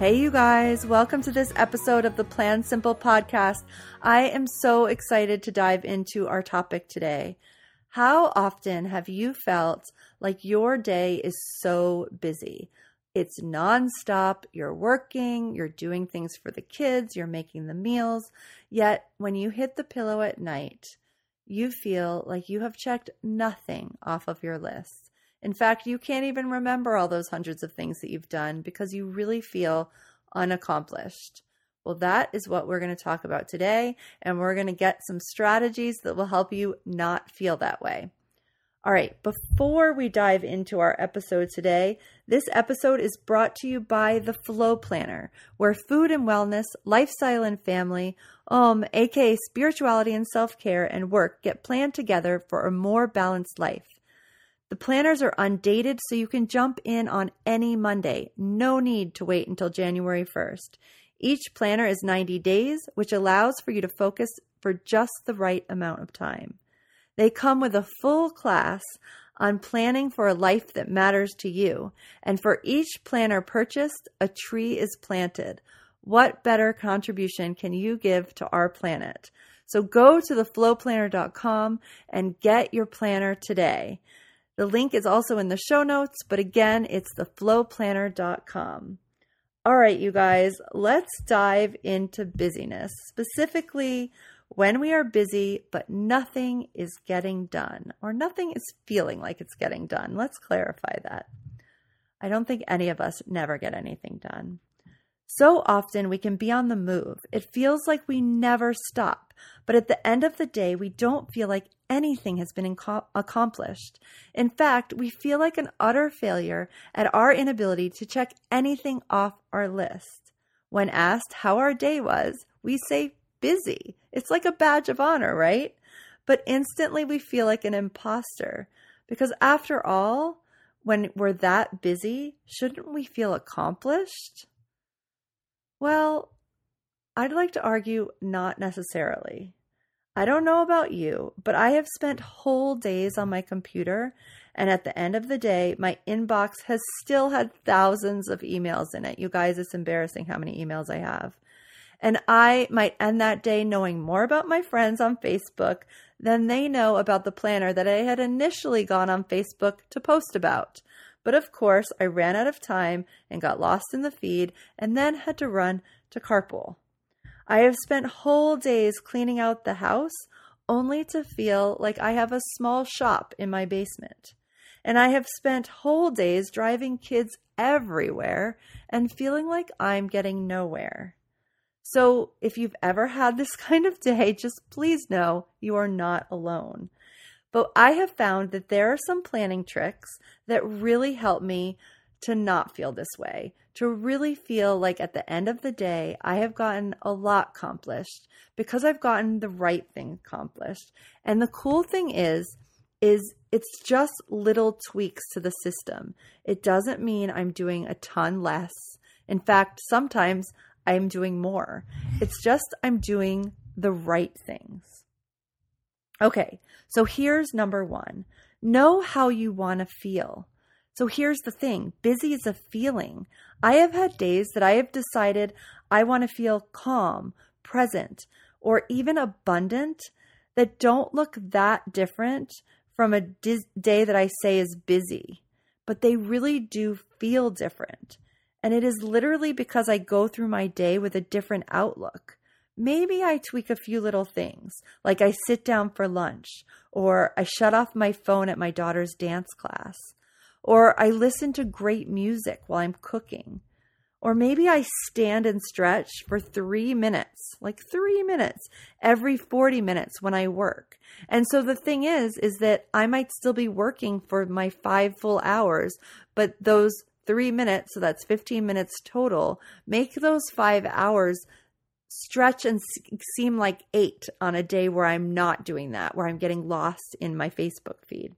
Hey, you guys, welcome to this episode of the Plan Simple podcast. I am so excited to dive into our topic today. How often have you felt like your day is so busy? It's nonstop. You're working, you're doing things for the kids, you're making the meals. Yet, when you hit the pillow at night, you feel like you have checked nothing off of your list. In fact, you can't even remember all those hundreds of things that you've done because you really feel unaccomplished. Well, that is what we're going to talk about today, and we're going to get some strategies that will help you not feel that way. All right, before we dive into our episode today, this episode is brought to you by the Flow Planner, where food and wellness, lifestyle and family, um, aka spirituality and self care and work get planned together for a more balanced life. The planners are undated, so you can jump in on any Monday. No need to wait until January 1st. Each planner is 90 days, which allows for you to focus for just the right amount of time. They come with a full class on planning for a life that matters to you. And for each planner purchased, a tree is planted. What better contribution can you give to our planet? So go to theflowplanner.com and get your planner today. The link is also in the show notes, but again, it's theflowplanner.com. All right, you guys, let's dive into busyness, specifically when we are busy, but nothing is getting done or nothing is feeling like it's getting done. Let's clarify that. I don't think any of us never get anything done. So often we can be on the move. It feels like we never stop. But at the end of the day, we don't feel like anything has been inco- accomplished. In fact, we feel like an utter failure at our inability to check anything off our list. When asked how our day was, we say busy. It's like a badge of honor, right? But instantly we feel like an imposter. Because after all, when we're that busy, shouldn't we feel accomplished? Well, I'd like to argue not necessarily. I don't know about you, but I have spent whole days on my computer, and at the end of the day, my inbox has still had thousands of emails in it. You guys, it's embarrassing how many emails I have. And I might end that day knowing more about my friends on Facebook than they know about the planner that I had initially gone on Facebook to post about. But of course, I ran out of time and got lost in the feed and then had to run to carpool. I have spent whole days cleaning out the house only to feel like I have a small shop in my basement. And I have spent whole days driving kids everywhere and feeling like I'm getting nowhere. So, if you've ever had this kind of day, just please know you are not alone. But I have found that there are some planning tricks that really help me to not feel this way, to really feel like at the end of the day, I have gotten a lot accomplished because I've gotten the right thing accomplished. And the cool thing is, is it's just little tweaks to the system. It doesn't mean I'm doing a ton less. In fact, sometimes I'm doing more. It's just I'm doing the right things. Okay, so here's number one know how you want to feel. So here's the thing busy is a feeling. I have had days that I have decided I want to feel calm, present, or even abundant that don't look that different from a dis- day that I say is busy, but they really do feel different. And it is literally because I go through my day with a different outlook maybe I tweak a few little things, like I sit down for lunch, or I shut off my phone at my daughter's dance class, or I listen to great music while I'm cooking. Or maybe I stand and stretch for three minutes, like three minutes every 40 minutes when I work. And so the thing is, is that I might still be working for my five full hours, but those three minutes, so that's 15 minutes total, make those five hours stretch and seem like eight on a day where I'm not doing that, where I'm getting lost in my Facebook feed.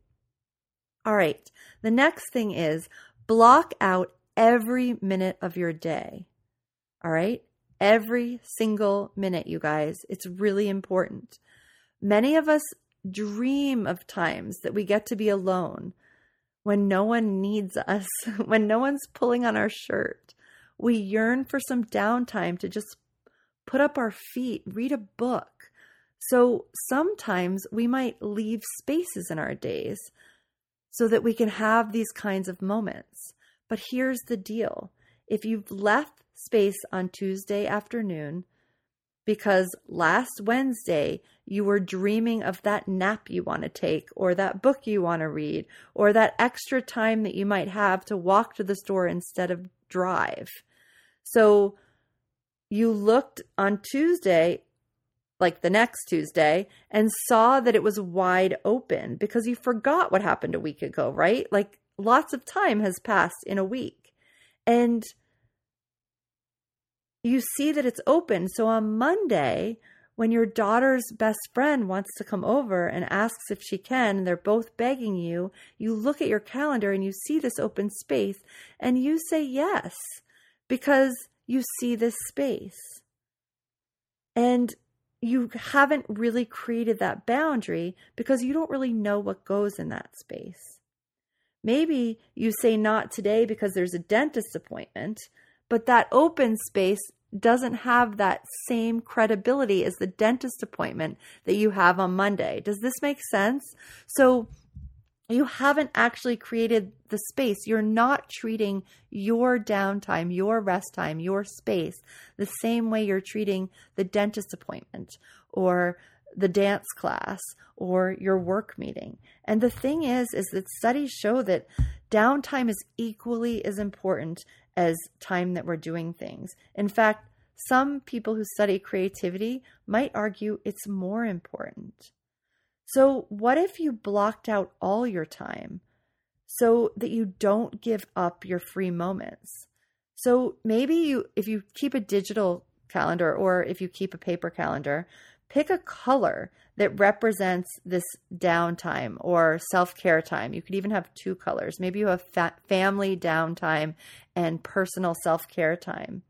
All right. The next thing is block out every minute of your day. All right. Every single minute, you guys. It's really important. Many of us dream of times that we get to be alone when no one needs us, when no one's pulling on our shirt. We yearn for some downtime to just put up our feet, read a book. So sometimes we might leave spaces in our days so that we can have these kinds of moments. But here's the deal if you've left space on Tuesday afternoon because last Wednesday you were dreaming of that nap you want to take, or that book you want to read, or that extra time that you might have to walk to the store instead of drive. So you looked on Tuesday, like the next Tuesday, and saw that it was wide open because you forgot what happened a week ago, right? Like lots of time has passed in a week. And you see that it's open. So on Monday, when your daughter's best friend wants to come over and asks if she can, and they're both begging you, you look at your calendar and you see this open space and you say yes because you see this space. And you haven't really created that boundary because you don't really know what goes in that space. Maybe you say not today because there's a dentist appointment, but that open space doesn't have that same credibility as the dentist appointment that you have on Monday. Does this make sense? So you haven't actually created the space. You're not treating your downtime, your rest time, your space the same way you're treating the dentist appointment or the dance class or your work meeting. And the thing is is that studies show that downtime is equally as important as time that we're doing things. In fact, some people who study creativity might argue it's more important. So, what if you blocked out all your time so that you don't give up your free moments? So, maybe you, if you keep a digital calendar or if you keep a paper calendar, pick a color that represents this downtime or self care time. You could even have two colors. Maybe you have fa- family downtime and personal self care time.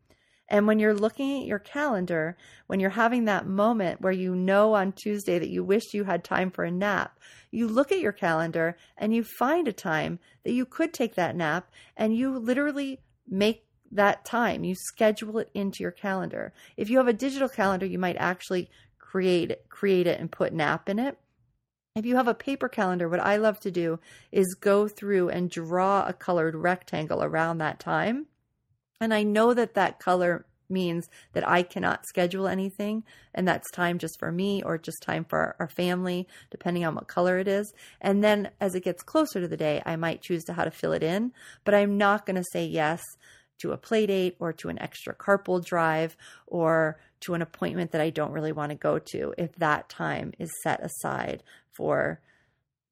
And when you're looking at your calendar, when you're having that moment where you know on Tuesday that you wish you had time for a nap, you look at your calendar and you find a time that you could take that nap and you literally make that time. You schedule it into your calendar. If you have a digital calendar, you might actually create it, create it and put nap in it. If you have a paper calendar, what I love to do is go through and draw a colored rectangle around that time and I know that that color means that I cannot schedule anything, and that's time just for me or just time for our family, depending on what color it is. And then as it gets closer to the day, I might choose to how to fill it in, but I'm not going to say yes to a play date or to an extra carpool drive or to an appointment that I don't really want to go to if that time is set aside for,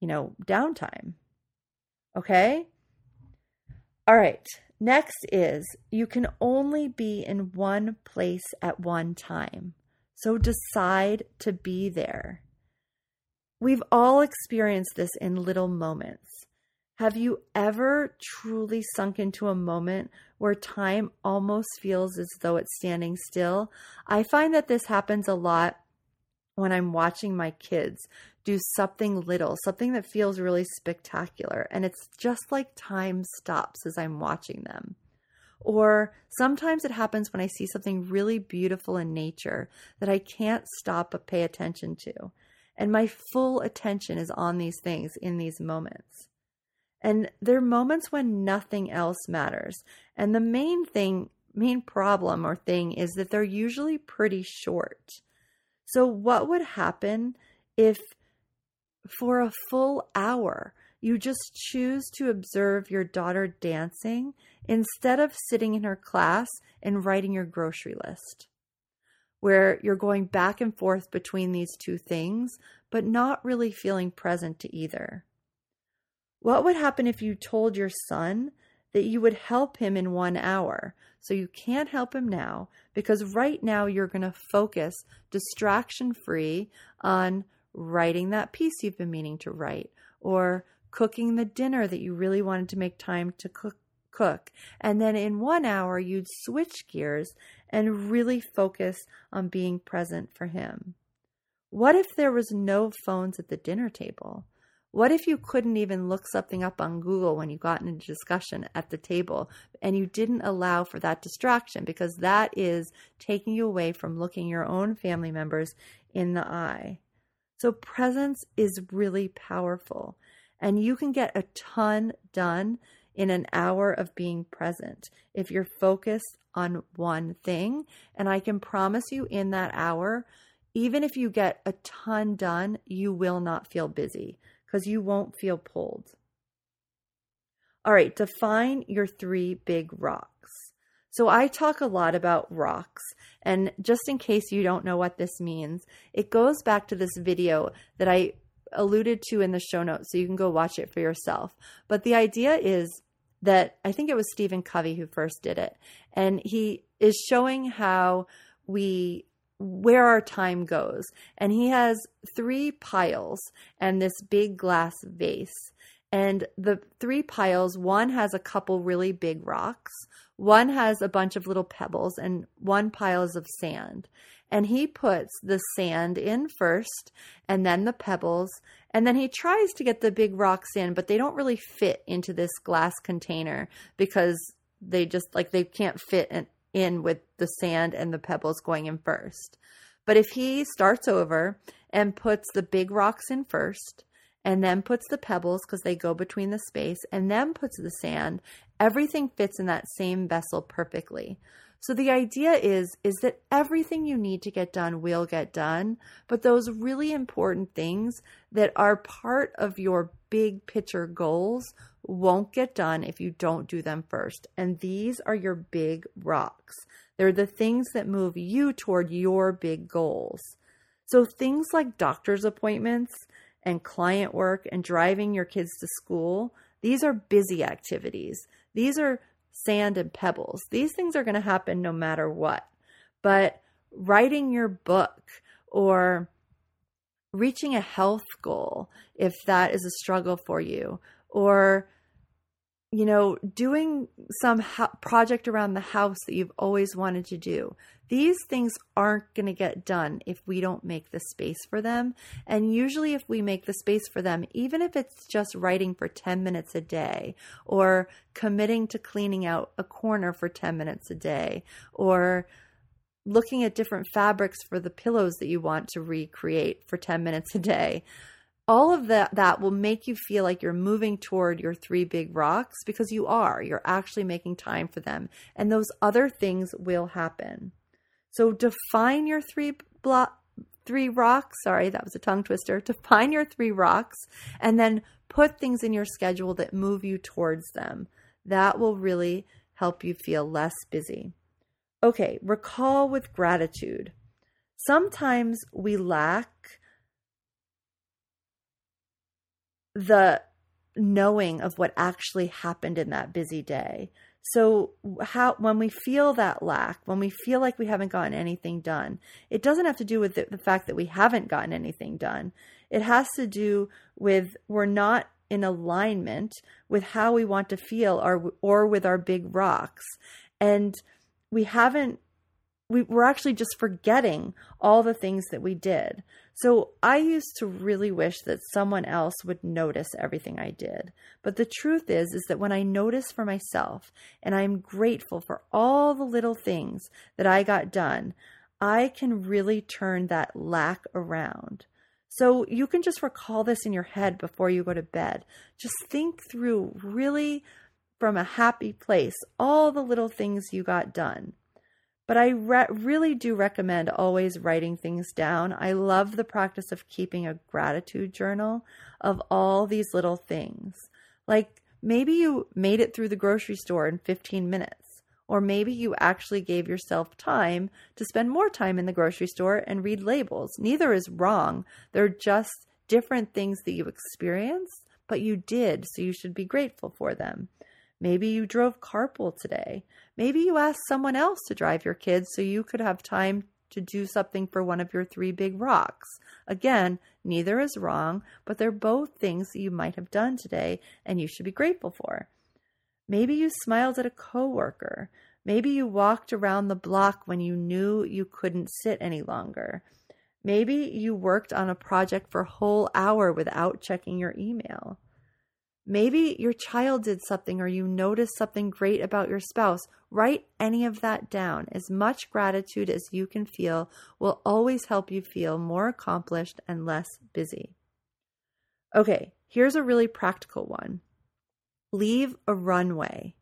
you know, downtime. Okay? All right. Next is you can only be in one place at one time. So decide to be there. We've all experienced this in little moments. Have you ever truly sunk into a moment where time almost feels as though it's standing still? I find that this happens a lot when I'm watching my kids do something little, something that feels really spectacular. And it's just like time stops as I'm watching them. Or sometimes it happens when I see something really beautiful in nature that I can't stop but pay attention to. And my full attention is on these things in these moments. And there are moments when nothing else matters. And the main thing, main problem or thing is that they're usually pretty short. So, what would happen if for a full hour you just choose to observe your daughter dancing instead of sitting in her class and writing your grocery list? Where you're going back and forth between these two things, but not really feeling present to either. What would happen if you told your son that you would help him in one hour. So you can't help him now because right now you're going to focus distraction free on writing that piece you've been meaning to write or cooking the dinner that you really wanted to make time to cook cook. And then in 1 hour you'd switch gears and really focus on being present for him. What if there was no phones at the dinner table? What if you couldn't even look something up on Google when you got into discussion at the table and you didn't allow for that distraction? Because that is taking you away from looking your own family members in the eye? So, presence is really powerful, and you can get a ton done in an hour of being present if you're focused on one thing. And I can promise you, in that hour, even if you get a ton done, you will not feel busy because you won't feel pulled. All right, define your three big rocks. So I talk a lot about rocks, and just in case you don't know what this means, it goes back to this video that I alluded to in the show notes, so you can go watch it for yourself. But the idea is that I think it was Stephen Covey who first did it, and he is showing how we where our time goes. And he has three piles and this big glass vase. And the three piles, one has a couple really big rocks, one has a bunch of little pebbles, and one pile is of sand. And he puts the sand in first, and then the pebbles, and then he tries to get the big rocks in, but they don't really fit into this glass container because they just like they can't fit in with the sand and the pebbles going in first. But if he starts over and puts the big rocks in first, and then puts the pebbles because they go between the space, and then puts the sand, everything fits in that same vessel perfectly. So the idea is is that everything you need to get done will get done, but those really important things that are part of your big picture goals won't get done if you don't do them first. And these are your big rocks. They're the things that move you toward your big goals. So things like doctor's appointments and client work and driving your kids to school, these are busy activities. These are sand and pebbles. These things are going to happen no matter what. But writing your book or reaching a health goal, if that is a struggle for you, or you know, doing some ha- project around the house that you've always wanted to do. These things aren't going to get done if we don't make the space for them. And usually, if we make the space for them, even if it's just writing for 10 minutes a day, or committing to cleaning out a corner for 10 minutes a day, or looking at different fabrics for the pillows that you want to recreate for 10 minutes a day, all of that that will make you feel like you're moving toward your three big rocks because you are. You're actually making time for them. And those other things will happen. So define your three block three rocks. Sorry that was a tongue twister. Define your three rocks and then put things in your schedule that move you towards them. That will really help you feel less busy. Okay recall with gratitude. Sometimes we lack the knowing of what actually happened in that busy day. So how when we feel that lack, when we feel like we haven't gotten anything done, it doesn't have to do with the, the fact that we haven't gotten anything done. It has to do with we're not in alignment with how we want to feel or or with our big rocks. And we haven't we, we're actually just forgetting all the things that we did. So I used to really wish that someone else would notice everything I did. But the truth is is that when I notice for myself and I'm grateful for all the little things that I got done, I can really turn that lack around. So you can just recall this in your head before you go to bed. Just think through really from a happy place all the little things you got done. But I re- really do recommend always writing things down. I love the practice of keeping a gratitude journal of all these little things. Like maybe you made it through the grocery store in 15 minutes, or maybe you actually gave yourself time to spend more time in the grocery store and read labels. Neither is wrong, they're just different things that you experienced, but you did, so you should be grateful for them. Maybe you drove carpool today. Maybe you asked someone else to drive your kids so you could have time to do something for one of your three big rocks. Again, neither is wrong, but they're both things that you might have done today and you should be grateful for. Maybe you smiled at a coworker. Maybe you walked around the block when you knew you couldn't sit any longer. Maybe you worked on a project for a whole hour without checking your email. Maybe your child did something or you noticed something great about your spouse. Write any of that down. As much gratitude as you can feel will always help you feel more accomplished and less busy. Okay, here's a really practical one leave a runway.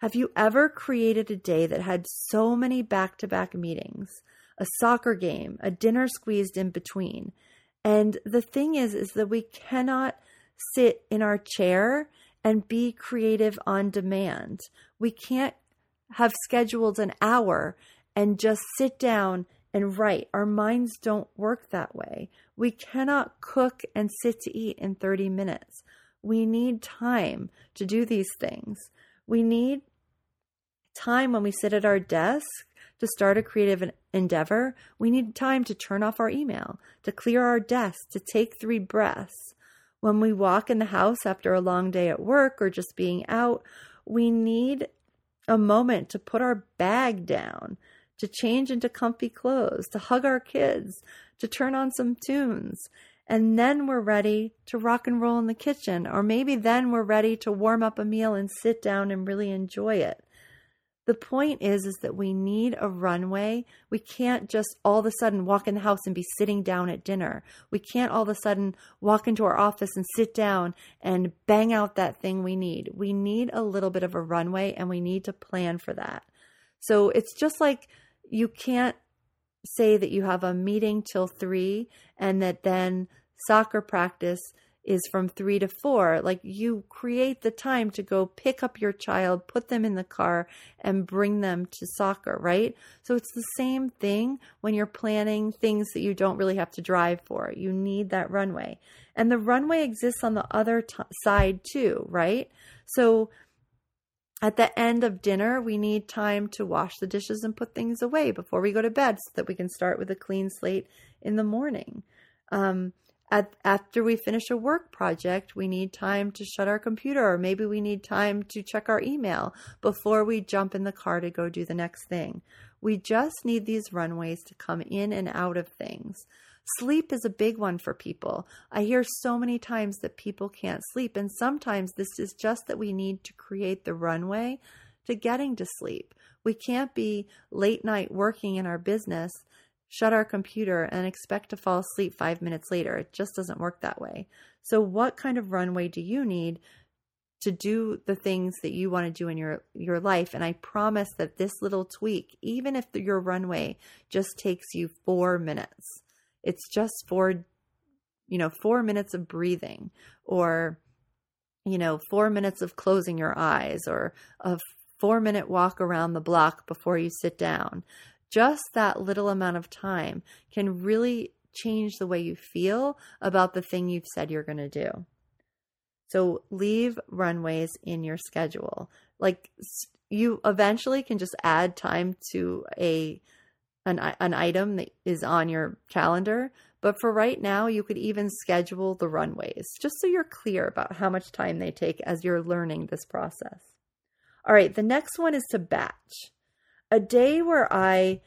Have you ever created a day that had so many back to back meetings, a soccer game, a dinner squeezed in between? And the thing is, is that we cannot sit in our chair and be creative on demand. We can't have scheduled an hour and just sit down and write. Our minds don't work that way. We cannot cook and sit to eat in 30 minutes. We need time to do these things. We need time when we sit at our desk to start a creative endeavor. We need time to turn off our email, to clear our desk, to take three breaths. When we walk in the house after a long day at work or just being out, we need a moment to put our bag down, to change into comfy clothes, to hug our kids, to turn on some tunes. And then we're ready to rock and roll in the kitchen. Or maybe then we're ready to warm up a meal and sit down and really enjoy it. The point is is that we need a runway. We can't just all of a sudden walk in the house and be sitting down at dinner. We can't all of a sudden walk into our office and sit down and bang out that thing we need. We need a little bit of a runway and we need to plan for that. So it's just like you can't say that you have a meeting till 3 and that then soccer practice is from three to four. Like you create the time to go pick up your child, put them in the car, and bring them to soccer, right? So it's the same thing when you're planning things that you don't really have to drive for. You need that runway. And the runway exists on the other t- side too, right? So at the end of dinner, we need time to wash the dishes and put things away before we go to bed so that we can start with a clean slate in the morning. Um, at, after we finish a work project, we need time to shut our computer, or maybe we need time to check our email before we jump in the car to go do the next thing. We just need these runways to come in and out of things. Sleep is a big one for people. I hear so many times that people can't sleep, and sometimes this is just that we need to create the runway to getting to sleep. We can't be late night working in our business shut our computer and expect to fall asleep five minutes later. It just doesn't work that way. So, what kind of runway do you need to do the things that you want to do in your your life? And I promise that this little tweak, even if your runway just takes you four minutes, it's just four, you know, four minutes of breathing, or you know, four minutes of closing your eyes, or a four minute walk around the block before you sit down just that little amount of time can really change the way you feel about the thing you've said you're going to do. So leave runways in your schedule. Like you eventually can just add time to a an an item that is on your calendar, but for right now you could even schedule the runways just so you're clear about how much time they take as you're learning this process. All right, the next one is to batch a day where I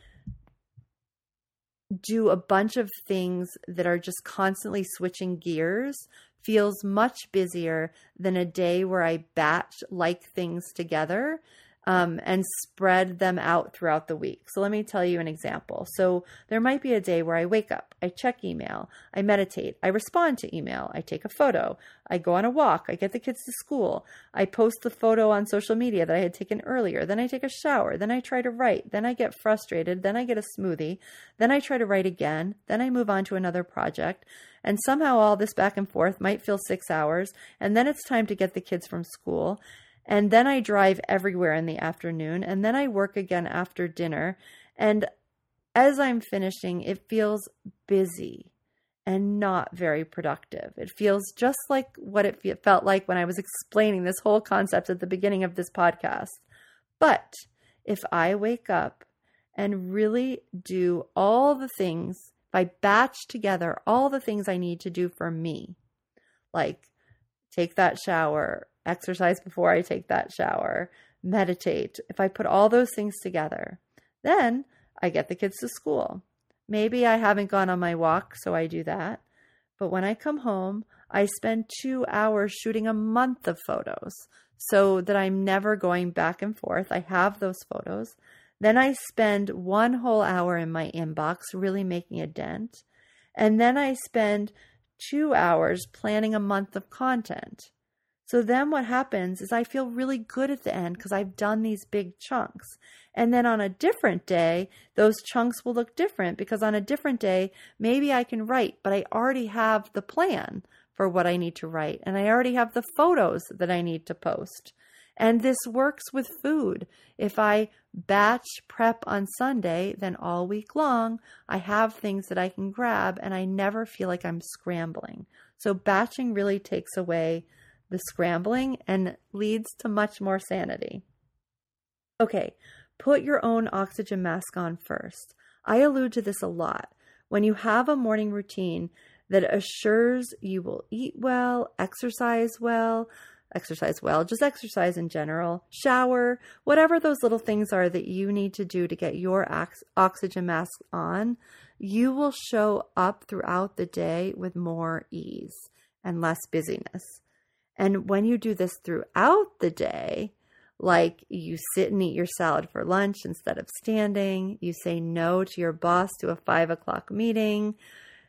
do a bunch of things that are just constantly switching gears feels much busier than a day where I batch like things together um, and spread them out throughout the week. So let me tell you an example. So there might be a day where I wake up, I check email, I meditate, I respond to email, I take a photo, I go on a walk, I get the kids to school, I post the photo on social media that I had taken earlier, then I take a shower, then I try to write, then I get frustrated, then I get a smoothie, then I try to write again, then I move on to another project. And somehow all this back and forth might feel six hours, and then it's time to get the kids from school. And then I drive everywhere in the afternoon. And then I work again after dinner. And as I'm finishing, it feels busy. and not very productive. It feels just like what it felt like when I was explaining this whole concept at the beginning of this podcast. But if I wake up and really do all the things, if I batch together all the things I need to do for me, like take that shower, exercise before I take that shower, meditate, if I put all those things together, then I get the kids to school. Maybe I haven't gone on my walk, so I do that. But when I come home, I spend two hours shooting a month of photos so that I'm never going back and forth. I have those photos. Then I spend one whole hour in my inbox really making a dent. And then I spend two hours planning a month of content. So then what happens is I feel really good at the end because I've done these big chunks. And then on a different day, those chunks will look different because on a different day, maybe I can write, but I already have the plan for what I need to write and I already have the photos that I need to post. And this works with food. If I batch prep on Sunday, then all week long I have things that I can grab and I never feel like I'm scrambling. So batching really takes away the scrambling and leads to much more sanity. Okay, put your own oxygen mask on first. I allude to this a lot. When you have a morning routine that assures you will eat well, exercise well, exercise well, just exercise in general, shower, whatever those little things are that you need to do to get your oxygen mask on, you will show up throughout the day with more ease and less busyness. And when you do this throughout the day, like you sit and eat your salad for lunch instead of standing, you say no to your boss to a five o'clock meeting,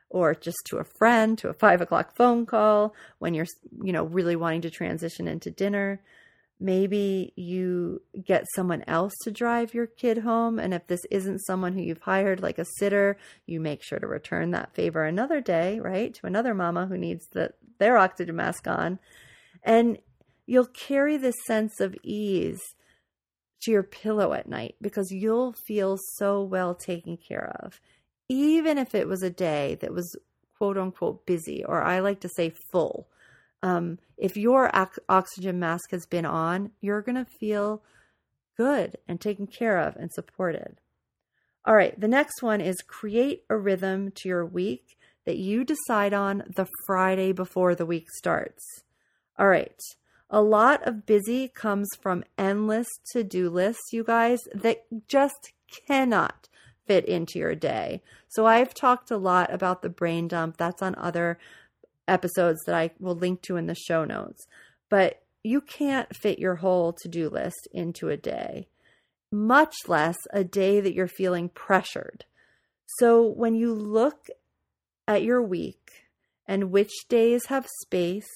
or just to a friend to a five o'clock phone call when you're, you know, really wanting to transition into dinner. Maybe you get someone else to drive your kid home. And if this isn't someone who you've hired, like a sitter, you make sure to return that favor another day, right? To another mama who needs the, their oxygen mask on. And you'll carry this sense of ease to your pillow at night because you'll feel so well taken care of. Even if it was a day that was quote unquote busy, or I like to say full. Um, if your oxygen mask has been on, you're going to feel good and taken care of and supported. All right, the next one is create a rhythm to your week that you decide on the Friday before the week starts. All right, a lot of busy comes from endless to do lists, you guys, that just cannot fit into your day. So I've talked a lot about the brain dump. That's on other episodes that I will link to in the show notes. But you can't fit your whole to do list into a day, much less a day that you're feeling pressured. So when you look at your week and which days have space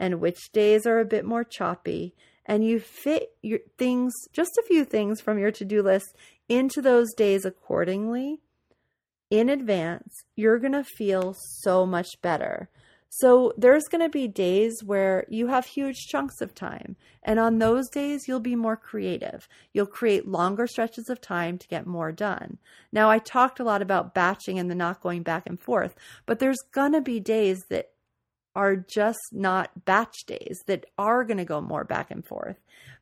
and which days are a bit more choppy and you fit your things just a few things from your to-do list into those days accordingly in advance you're going to feel so much better so there's going to be days where you have huge chunks of time. And on those days, you'll be more creative. You'll create longer stretches of time to get more done. Now, I talked a lot about batching and the not going back and forth, but there's going to be days that are just not batch days that are going to go more back and forth.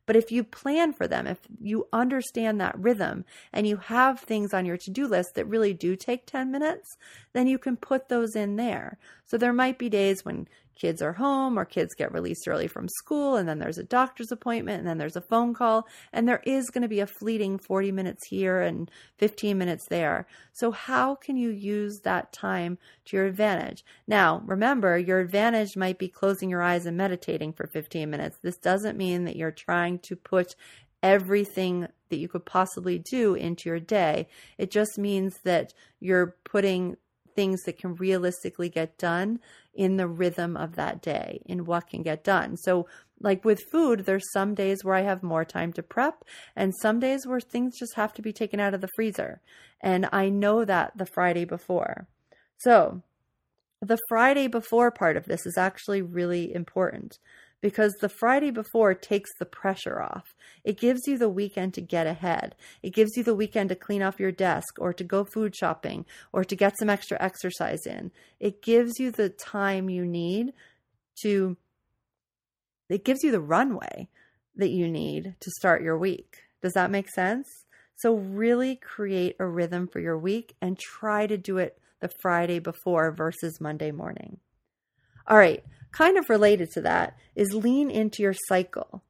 But if you plan for them, if you understand that rhythm and you have things on your to do list that really do take 10 minutes, then you can put those in there. So there might be days when kids are home or kids get released early from school and then there's a doctor's appointment and then there's a phone call and there is going to be a fleeting 40 minutes here and 15 minutes there. So how can you use that time to your advantage? Now, remember, your advantage might be closing your eyes and meditating for 15 minutes. This doesn't mean that you're trying to put everything that you could possibly do into your day. It just means that you're putting things that can realistically get done in the rhythm of that day, in what can get done. So, like with food, there's some days where I have more time to prep, and some days where things just have to be taken out of the freezer. And I know that the Friday before. So, the Friday before part of this is actually really important because the Friday before takes the pressure off. It gives you the weekend to get ahead. It gives you the weekend to clean off your desk or to go food shopping or to get some extra exercise in. It gives you the time you need to, it gives you the runway that you need to start your week. Does that make sense? So, really create a rhythm for your week and try to do it the Friday before versus Monday morning. All right, kind of related to that is lean into your cycle.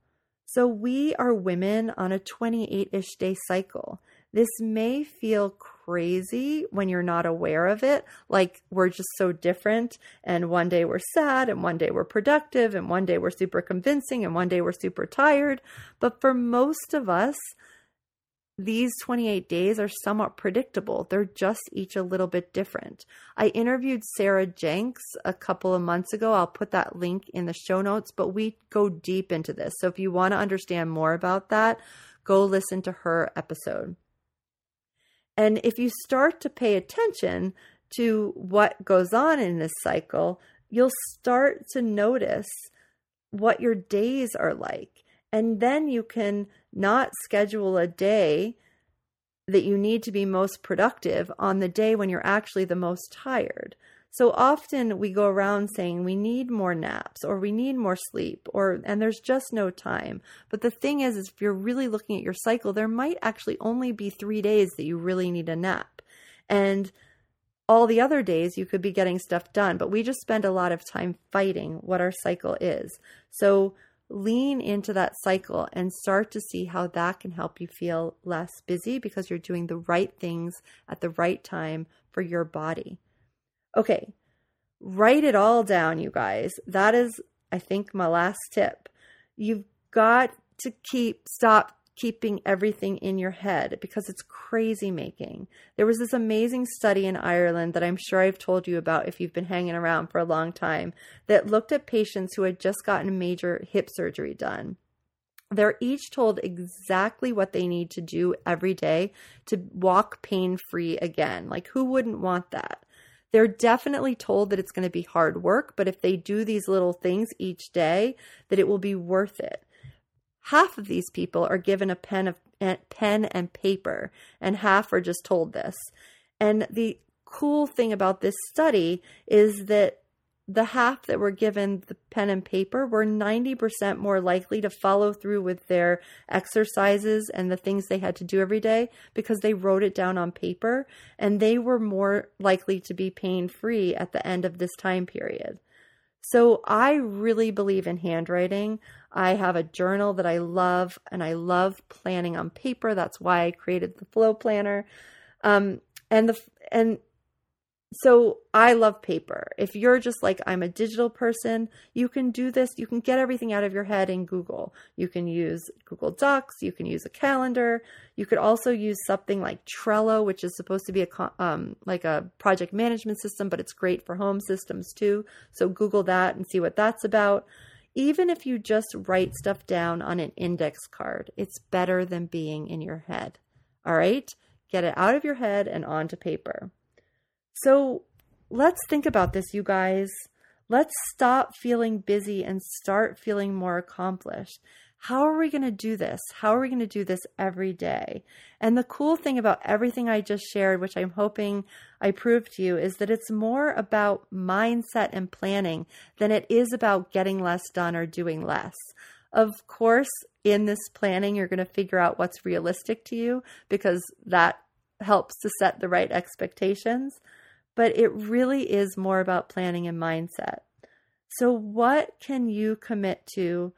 So, we are women on a 28 ish day cycle. This may feel crazy when you're not aware of it, like we're just so different. And one day we're sad, and one day we're productive, and one day we're super convincing, and one day we're super tired. But for most of us, these 28 days are somewhat predictable. They're just each a little bit different. I interviewed Sarah Jenks a couple of months ago. I'll put that link in the show notes, but we go deep into this. So if you want to understand more about that, go listen to her episode. And if you start to pay attention to what goes on in this cycle, you'll start to notice what your days are like. And then you can not schedule a day that you need to be most productive on the day when you're actually the most tired. So often we go around saying we need more naps or we need more sleep or and there's just no time. But the thing is is if you're really looking at your cycle, there might actually only be 3 days that you really need a nap. And all the other days you could be getting stuff done, but we just spend a lot of time fighting what our cycle is. So lean into that cycle and start to see how that can help you feel less busy because you're doing the right things at the right time for your body. Okay, write it all down, you guys. That is, I think, my last tip. You've got to keep, stop keeping everything in your head because it's crazy making. There was this amazing study in Ireland that I'm sure I've told you about if you've been hanging around for a long time that looked at patients who had just gotten major hip surgery done. They're each told exactly what they need to do every day to walk pain free again. Like, who wouldn't want that? They're definitely told that it's going to be hard work, but if they do these little things each day, that it will be worth it half of these people are given a pen of eh, pen and paper and half are just told this and the cool thing about this study is that the half that were given the pen and paper were 90% more likely to follow through with their exercises and the things they had to do every day because they wrote it down on paper and they were more likely to be pain free at the end of this time period. So I really believe in handwriting. I have a journal that I love and I love planning on paper. That's why I created the flow planner. Um, and the and so I love paper. If you're just like I'm a digital person, you can do this. You can get everything out of your head in Google. You can use Google Docs, you can use a calendar. You could also use something like Trello, which is supposed to be a um, like a project management system, but it's great for home systems too. So Google that and see what that's about. Even if you just write stuff down on an index card, it's better than being in your head. All right? Get it out of your head and onto paper. So let's think about this, you guys. Let's stop feeling busy and start feeling more accomplished. How are we going to do this? How are we going to do this every day? And the cool thing about everything I just shared, which I'm hoping I proved to you, is that it's more about mindset and planning than it is about getting less done or doing less. Of course, in this planning, you're going to figure out what's realistic to you because that helps to set the right expectations but it really is more about planning and mindset. So, what can you commit to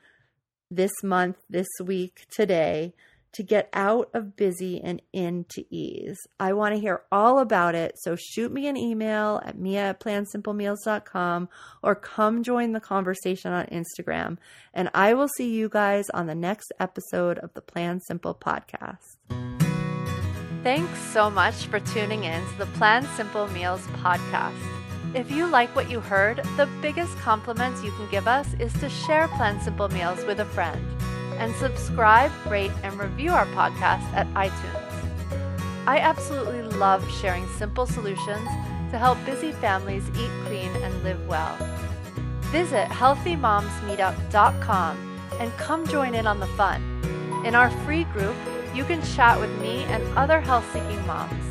this month, this week, today to get out of busy and into ease? I want to hear all about it. So, shoot me an email at mia at plansimplemeals.com or come join the conversation on Instagram. And I will see you guys on the next episode of the Plan Simple podcast. Thanks so much for tuning in to the Plan Simple Meals podcast. If you like what you heard, the biggest compliments you can give us is to share Plan Simple Meals with a friend and subscribe, rate, and review our podcast at iTunes. I absolutely love sharing simple solutions to help busy families eat clean and live well. Visit healthymomsmeetup.com and come join in on the fun. In our free group, you can chat with me and other health seeking moms,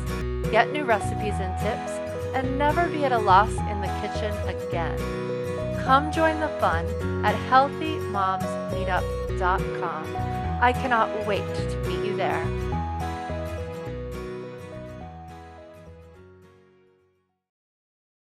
get new recipes and tips, and never be at a loss in the kitchen again. Come join the fun at healthymomsmeetup.com. I cannot wait to meet you there.